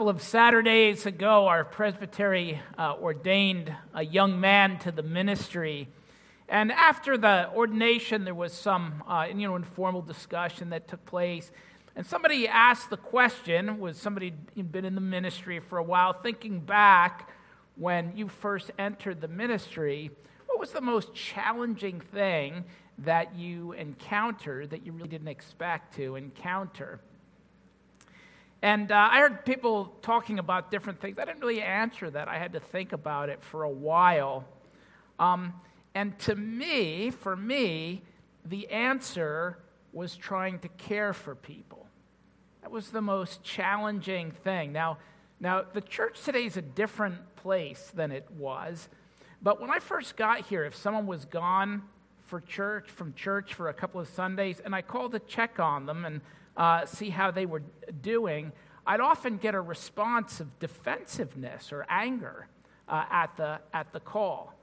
couple of Saturdays ago, our presbytery uh, ordained a young man to the ministry. And after the ordination, there was some uh, you know, informal discussion that took place. And somebody asked the question was somebody been in the ministry for a while, thinking back when you first entered the ministry, what was the most challenging thing that you encountered that you really didn't expect to encounter? And uh, I heard people talking about different things. I didn't really answer that. I had to think about it for a while. Um, and to me, for me, the answer was trying to care for people. That was the most challenging thing. Now, now the church today is a different place than it was. But when I first got here, if someone was gone for church, from church for a couple of Sundays, and I called to check on them and uh, see how they were doing, I'd often get a response of defensiveness or anger uh, at, the, at the call.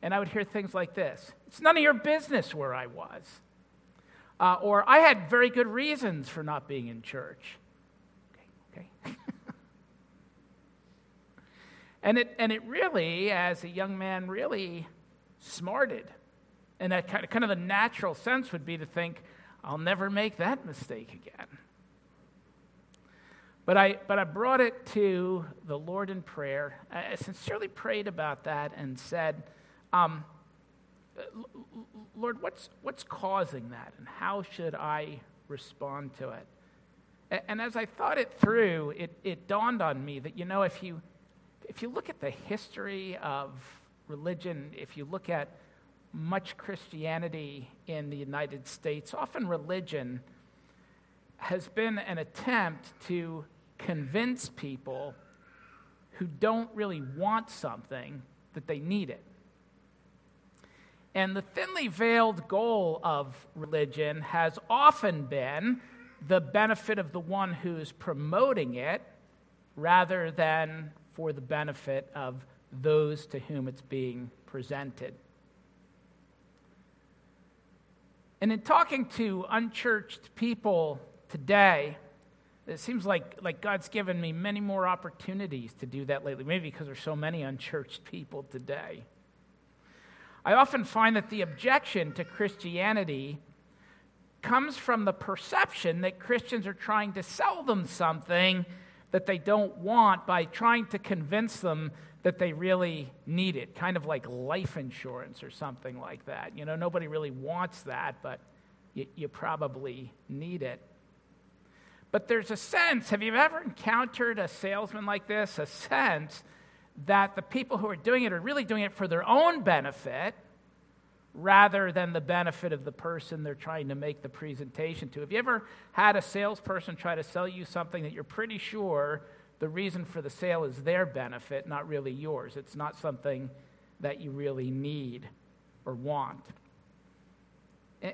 And I would hear things like this It's none of your business where I was. Uh, or I had very good reasons for not being in church. Okay, okay. and, it, and it really, as a young man, really smarted. And that kind of, kind of the natural sense would be to think, I'll never make that mistake again. But I, but I brought it to the Lord in prayer. I sincerely prayed about that and said, um, Lord, what's, what's causing that? And how should I respond to it? And as I thought it through, it, it dawned on me that, you know, if you, if you look at the history of religion, if you look at much Christianity in the United States, often religion has been an attempt to convince people who don't really want something that they need it. And the thinly veiled goal of religion has often been the benefit of the one who's promoting it rather than for the benefit of those to whom it's being presented. And in talking to unchurched people today, it seems like, like God's given me many more opportunities to do that lately, maybe because there's so many unchurched people today. I often find that the objection to Christianity comes from the perception that Christians are trying to sell them something that they don't want by trying to convince them that they really need it, kind of like life insurance or something like that. You know, nobody really wants that, but you, you probably need it. But there's a sense, have you ever encountered a salesman like this? A sense that the people who are doing it are really doing it for their own benefit rather than the benefit of the person they're trying to make the presentation to. Have you ever had a salesperson try to sell you something that you're pretty sure the reason for the sale is their benefit, not really yours? It's not something that you really need or want.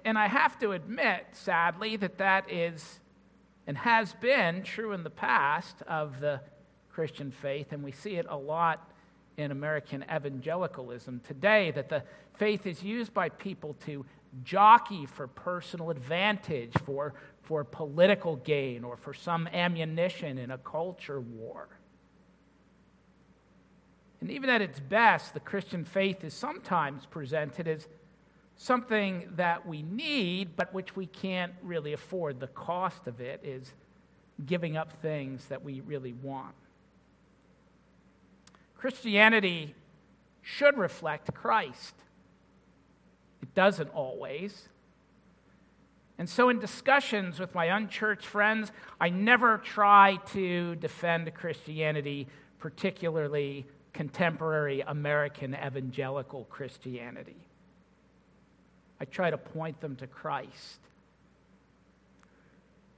And I have to admit, sadly, that that is and has been true in the past of the Christian faith, and we see it a lot in American evangelicalism today that the faith is used by people to jockey for personal advantage, for, for political gain, or for some ammunition in a culture war. And even at its best, the Christian faith is sometimes presented as something that we need, but which we can't really afford. The cost of it is giving up things that we really want. Christianity should reflect Christ. It doesn't always. And so, in discussions with my unchurched friends, I never try to defend Christianity, particularly contemporary American evangelical Christianity. I try to point them to Christ.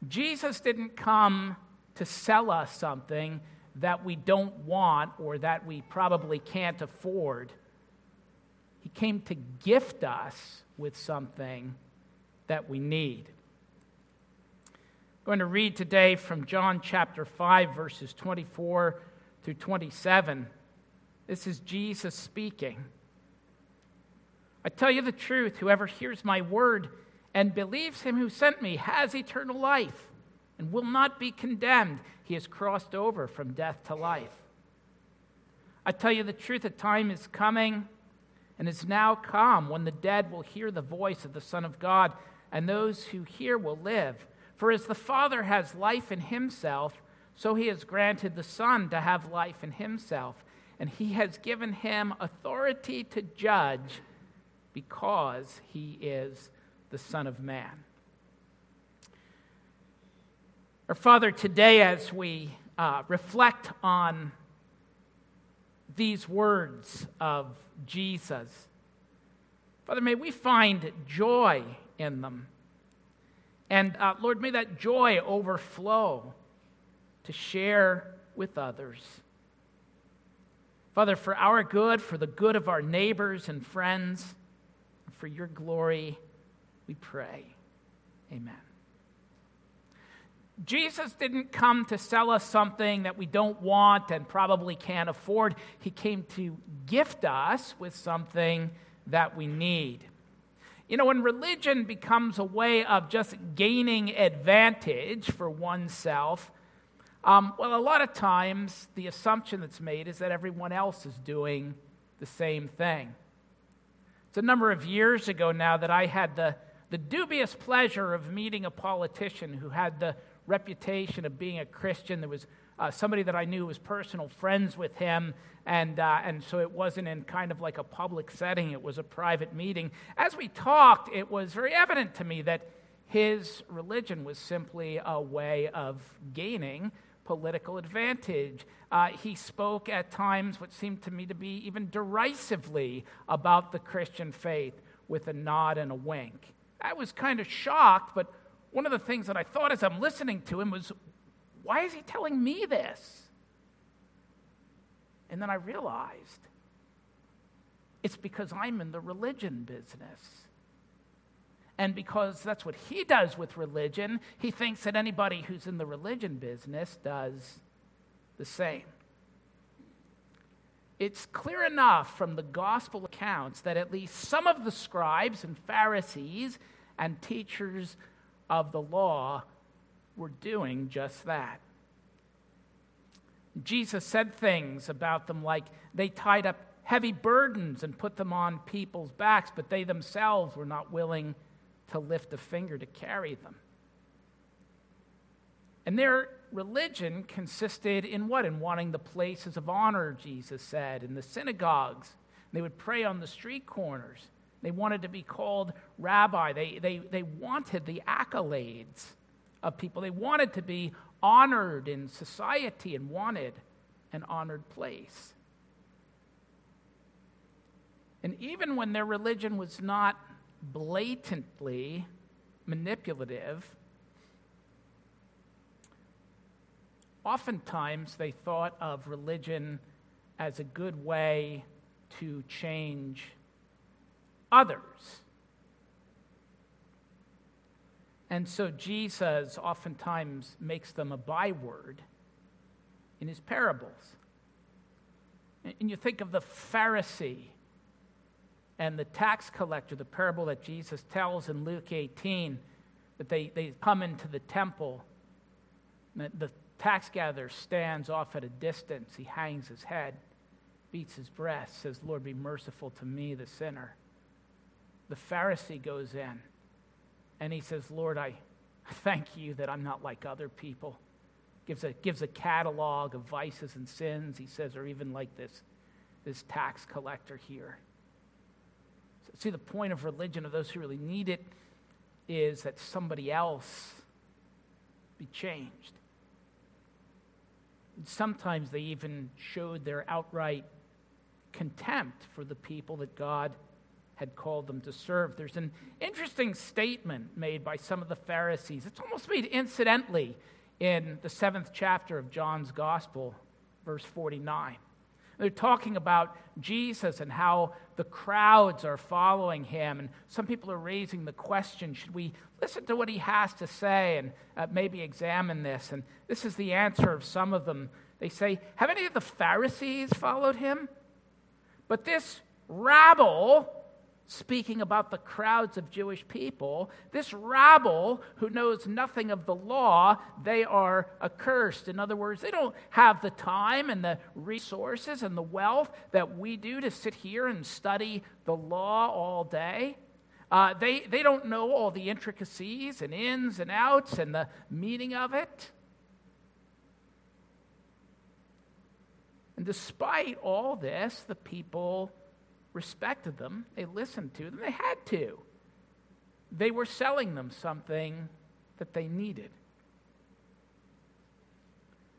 Jesus didn't come to sell us something that we don't want or that we probably can't afford. He came to gift us with something that we need. I'm going to read today from John chapter 5, verses 24 through 27. This is Jesus speaking. I tell you the truth, whoever hears my word and believes him who sent me has eternal life and will not be condemned. He has crossed over from death to life. I tell you the truth, a time is coming and is now come when the dead will hear the voice of the Son of God, and those who hear will live. For as the Father has life in himself, so he has granted the Son to have life in himself, and he has given him authority to judge because he is the Son of Man. Our Father, today as we uh, reflect on these words of Jesus, Father, may we find joy in them. And uh, Lord, may that joy overflow to share with others. Father, for our good, for the good of our neighbors and friends, for your glory, we pray. Amen. Jesus didn't come to sell us something that we don't want and probably can't afford. He came to gift us with something that we need. You know, when religion becomes a way of just gaining advantage for oneself, um, well, a lot of times the assumption that's made is that everyone else is doing the same thing. It's a number of years ago now that I had the, the dubious pleasure of meeting a politician who had the reputation of being a Christian. There was uh, somebody that I knew was personal friends with him, and, uh, and so it wasn't in kind of like a public setting, it was a private meeting. As we talked, it was very evident to me that his religion was simply a way of gaining political advantage. Uh, he spoke at times what seemed to me to be even derisively about the Christian faith with a nod and a wink. I was kind of shocked, but one of the things that I thought as I'm listening to him was, why is he telling me this? And then I realized it's because I'm in the religion business. And because that's what he does with religion, he thinks that anybody who's in the religion business does the same. It's clear enough from the gospel accounts that at least some of the scribes and Pharisees and teachers of the law were doing just that. Jesus said things about them like they tied up heavy burdens and put them on people's backs, but they themselves were not willing to lift a finger to carry them. And their religion consisted in what? In wanting the places of honor, Jesus said, in the synagogues. They would pray on the street corners. They wanted to be called rabbi. They, they, they wanted the accolades of people. They wanted to be honored in society and wanted an honored place. And even when their religion was not blatantly manipulative, oftentimes they thought of religion as a good way to change others. And so Jesus oftentimes makes them a byword in his parables. And you think of the Pharisee and the tax collector, the parable that Jesus tells in Luke 18, that they, they come into the temple. The tax gatherer stands off at a distance. He hangs his head, beats his breast, says, Lord, be merciful to me, the sinner. The Pharisee goes in and he says, Lord, I thank you that I'm not like other people. Gives a, gives a catalog of vices and sins, he says, or even like this, this tax collector here. So, see, the point of religion, of those who really need it, is that somebody else be changed. And sometimes they even showed their outright contempt for the people that God had called them to serve. There's an interesting statement made by some of the Pharisees. It's almost made incidentally in the seventh chapter of John's Gospel, verse 49. They're talking about Jesus and how the crowds are following him. And some people are raising the question should we listen to what he has to say and uh, maybe examine this? And this is the answer of some of them. They say, Have any of the Pharisees followed him? But this rabble speaking about the crowds of Jewish people. This rabble who knows nothing of the law, they are accursed. In other words, they don't have the time and the resources and the wealth that we do to sit here and study the law all day. Uh, they, they don't know all the intricacies and ins and outs and the meaning of it. And despite all this, the people respected them, they listened to them, they had to. They were selling them something that they needed.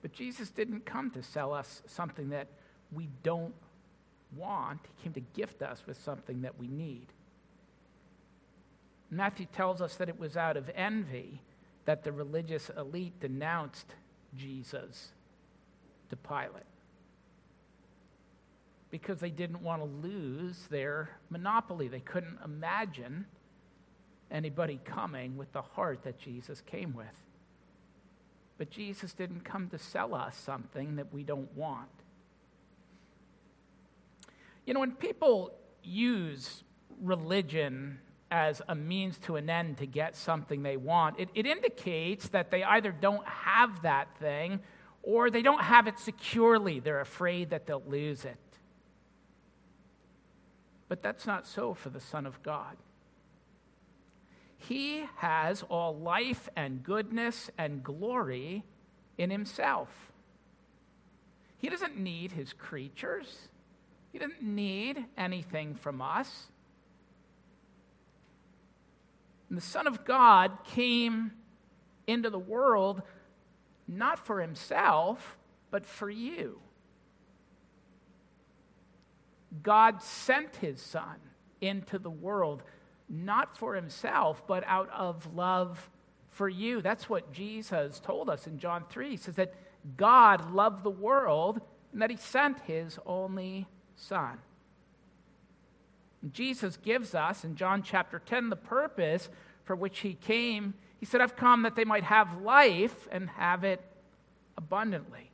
But Jesus didn't come to sell us something that we don't want, He came to gift us with something that we need. Matthew tells us that it was out of envy that the religious elite denounced Jesus to Pilate because they didn't want to lose their monopoly. They couldn't imagine anybody coming with the heart that Jesus came with. But Jesus didn't come to sell us something that we don't want. You know, when people use religion as a means to an end to get something they want, it, it indicates that they either don't have that thing or they don't have it securely. They're afraid that they'll lose it. But that's not so for the Son of God. He has all life and goodness and glory in himself. He doesn't need his creatures, he doesn't need anything from us. And the Son of God came into the world not for himself, but for you. God sent his son into the world, not for himself, but out of love for you. That's what Jesus told us in John 3. He says that God loved the world and that he sent his only son. Jesus gives us in John chapter 10 the purpose for which he came. He said, I've come that they might have life and have it abundantly.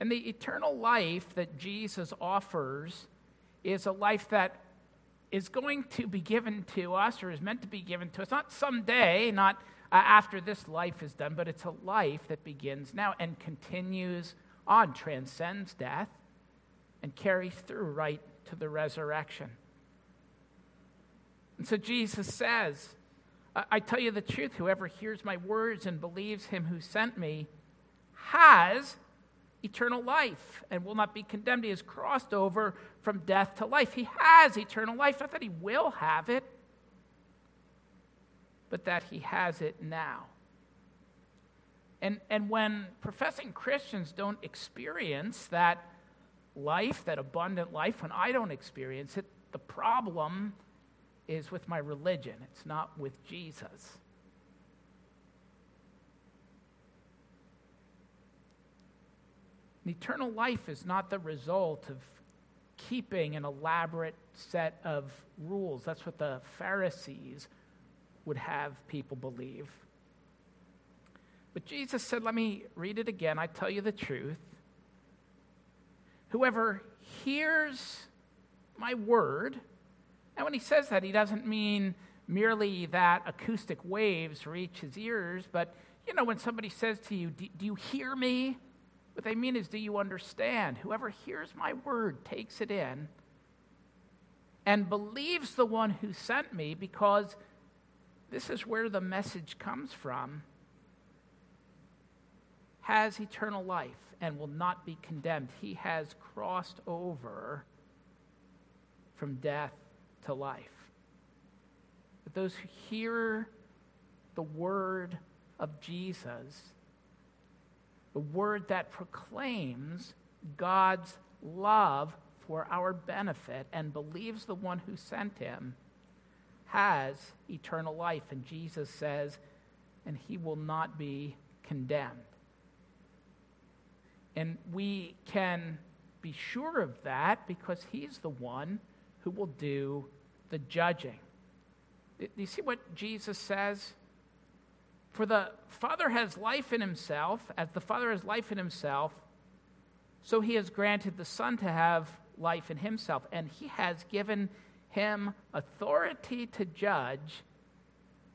And the eternal life that Jesus offers is a life that is going to be given to us or is meant to be given to us, not someday, not uh, after this life is done, but it's a life that begins now and continues on, transcends death, and carries through right to the resurrection. And so Jesus says, I tell you the truth, whoever hears my words and believes him who sent me has eternal life and will not be condemned. He has crossed over from death to life. He has eternal life. Not that he will have it, but that he has it now. And, and when professing Christians don't experience that life, that abundant life, when I don't experience it, the problem is with my religion, it's not with Jesus. Eternal life is not the result of keeping an elaborate set of rules. That's what the Pharisees would have people believe. But Jesus said, let me read it again. I tell you the truth. Whoever hears my word, and when he says that, he doesn't mean merely that acoustic waves reach his ears, but you know, when somebody says to you, Do you hear me? What they mean is, do you understand? Whoever hears my word takes it in and believes the one who sent me, because this is where the message comes from, has eternal life and will not be condemned. He has crossed over from death to life. But those who hear the word of Jesus the word that proclaims God's love for our benefit and believes the one who sent him has eternal life. And Jesus says, and he will not be condemned. And we can be sure of that because he's the one who will do the judging. Do you see what Jesus says? For the Father has life in himself, as the Father has life in himself, so he has granted the Son to have life in himself, and he has given him authority to judge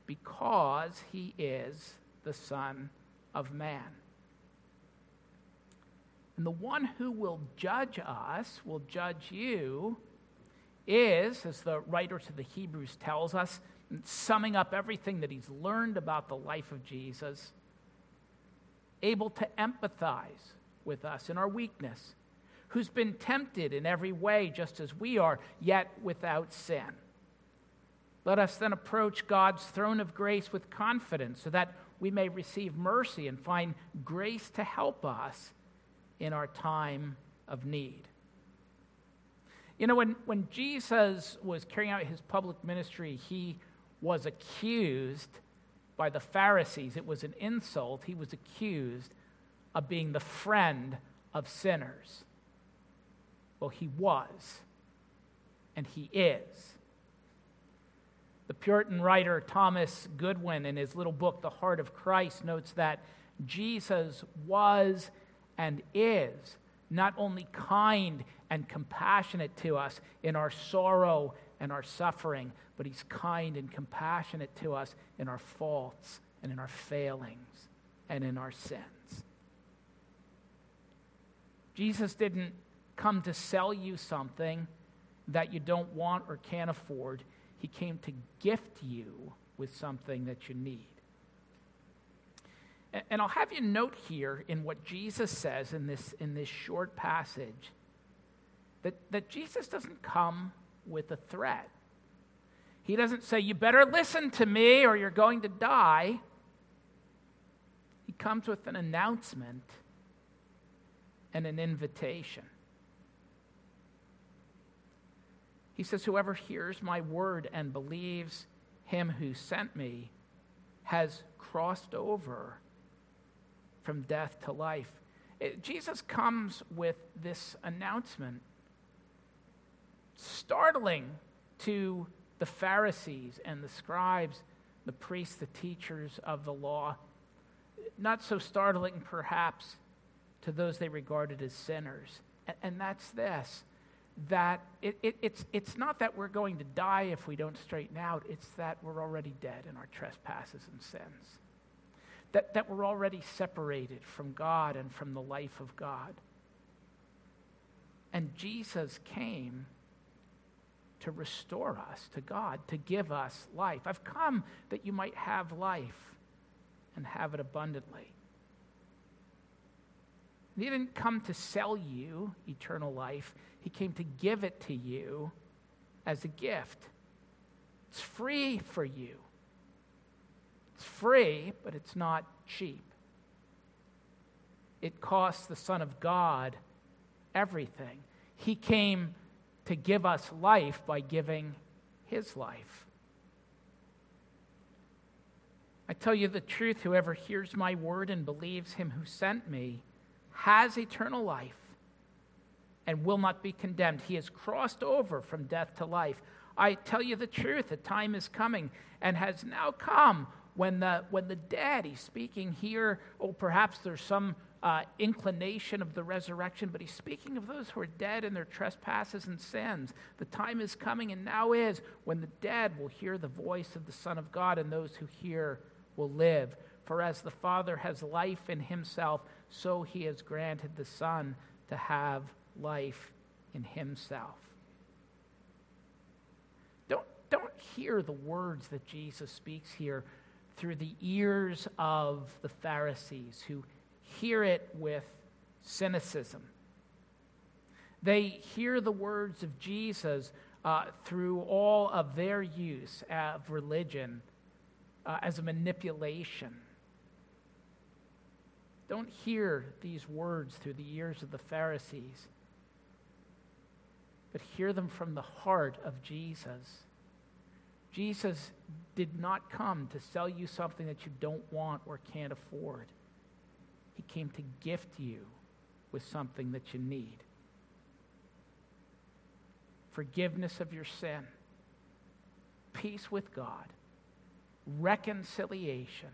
because he is the Son of Man. And the one who will judge us, will judge you, is, as the writer to the Hebrews tells us, summing up everything that he's learned about the life of Jesus, able to empathize with us in our weakness, who's been tempted in every way just as we are, yet without sin. Let us then approach God's throne of grace with confidence so that we may receive mercy and find grace to help us in our time of need. You know, when, when Jesus was carrying out his public ministry, he was accused by the Pharisees. It was an insult. He was accused of being the friend of sinners. Well, he was, and he is. The Puritan writer Thomas Goodwin, in his little book, The Heart of Christ, notes that Jesus was and is not only kind and compassionate to us in our sorrow and our suffering, but he's kind and compassionate to us in our faults and in our failings and in our sins. Jesus didn't come to sell you something that you don't want or can't afford. He came to gift you with something that you need. And I'll have you note here in what Jesus says in this, in this short passage that, that Jesus doesn't come with a threat. He doesn't say, You better listen to me or you're going to die. He comes with an announcement and an invitation. He says, Whoever hears my word and believes him who sent me has crossed over from death to life. It, Jesus comes with this announcement, startling to the Pharisees and the scribes, the priests, the teachers of the law. Not so startling, perhaps, to those they regarded as sinners. And, that's this that it, it, it's, it's not that we're going to die if we don't straighten out, it's that we're already dead in our trespasses and sins that, that we're already separated from God and from the life of God. And Jesus came to restore us to God, to give us life. I've come that you might have life and have it abundantly. He didn't come to sell you eternal life, He came to give it to you as a gift. It's free for you. It's free, but it's not cheap. It costs the Son of God everything. He came to give us life by giving his life. I tell you the truth whoever hears my word and believes him who sent me has eternal life and will not be condemned. He has crossed over from death to life. I tell you the truth, the time is coming and has now come when the, when the dead, he's speaking here, oh, perhaps there's some uh, inclination of the resurrection, but he's speaking of those who are dead in their trespasses and sins. The time is coming and now is when the dead will hear the voice of the Son of God, and those who hear will live. For as the Father has life in himself, so he has granted the Son to have life in himself. Don't, don't hear the words that Jesus speaks here through the ears of the Pharisees who hear it with cynicism. They hear the words of Jesus uh, through all of their use of religion uh, as a manipulation. Don't hear these words through the ears of the Pharisees, but hear them from the heart of Jesus. Jesus did not come to sell you something that you don't want or can't afford. He came to gift you with something that you need forgiveness of your sin, peace with God, reconciliation,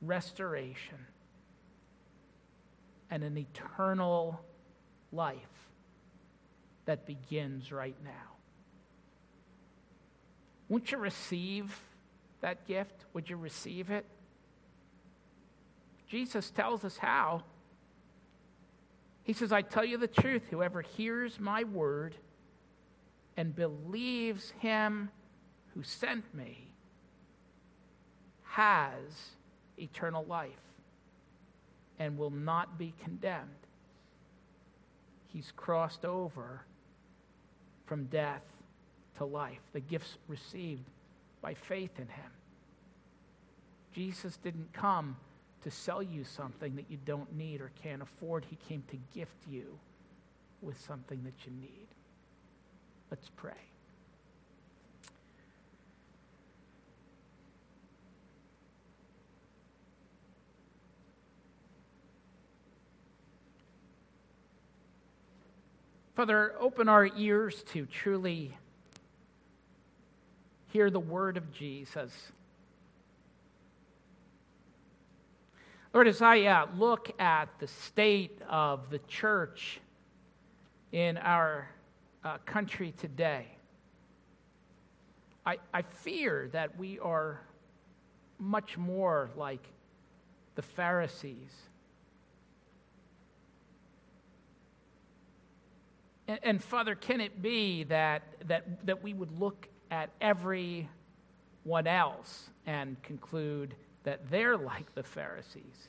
restoration, and an eternal life that begins right now. Won't you receive that gift? Would you receive it? Jesus tells us how. He says, I tell you the truth, whoever hears my word and believes him who sent me has eternal life and will not be condemned. He's crossed over from death to life, the gifts received by faith in him. Jesus didn't come to sell you something that you don't need or can't afford. He came to gift you with something that you need. Let's pray. Father, open our ears to truly hear the word of Jesus. Lord, as I uh, look at the state of the church in our uh, country today, I, I fear that we are much more like the Pharisees. And, and, Father, can it be that, that, that we would look at everyone else and conclude that they're like the Pharisees?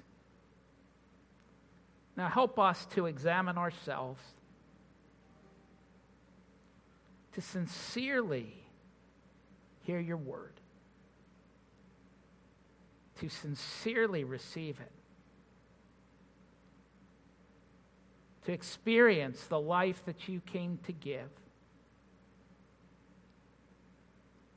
Now, help us to examine ourselves, to sincerely hear your word, to sincerely receive it to experience the life that you came to give.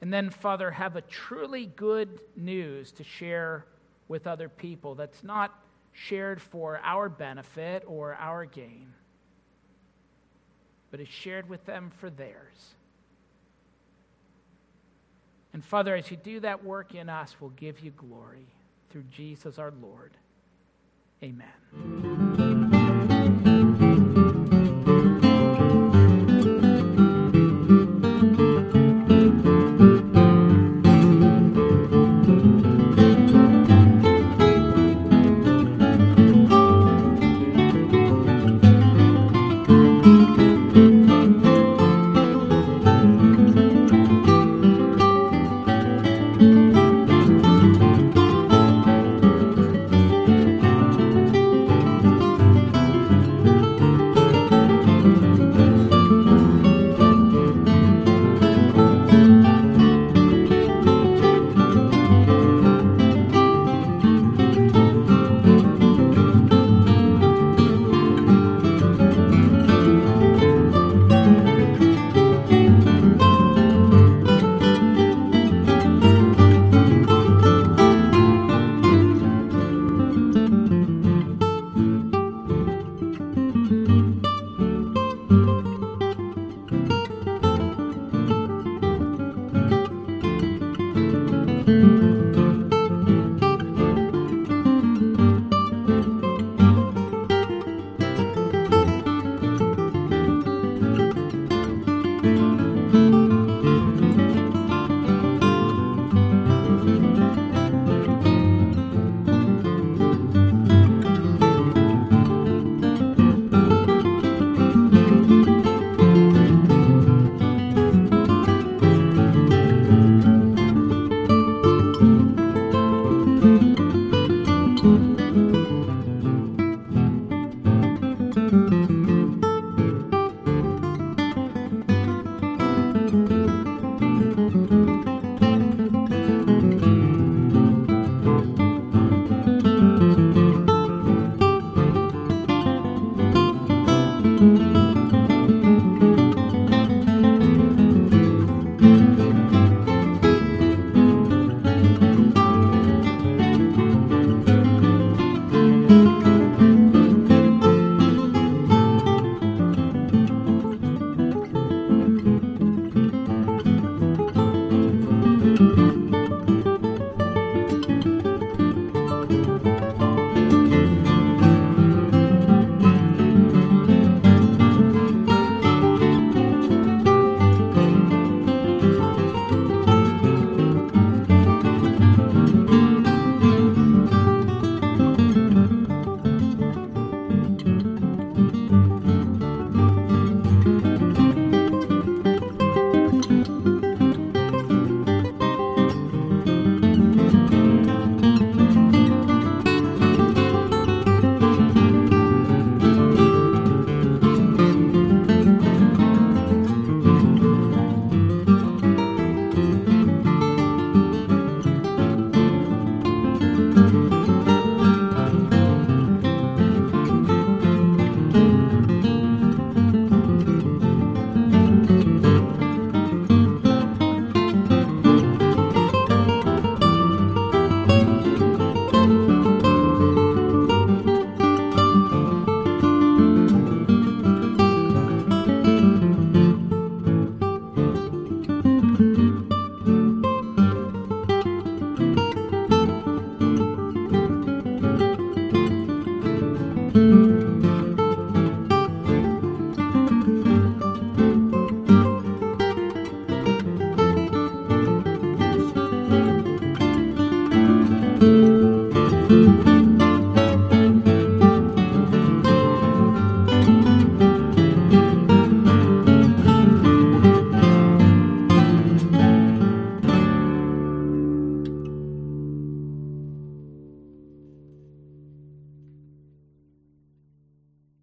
And then, Father, have a truly good news to share with other people that's not shared for our benefit or our gain, but is shared with them for theirs. And Father, as you do that work in us, we'll give you glory through Jesus our Lord. Amen.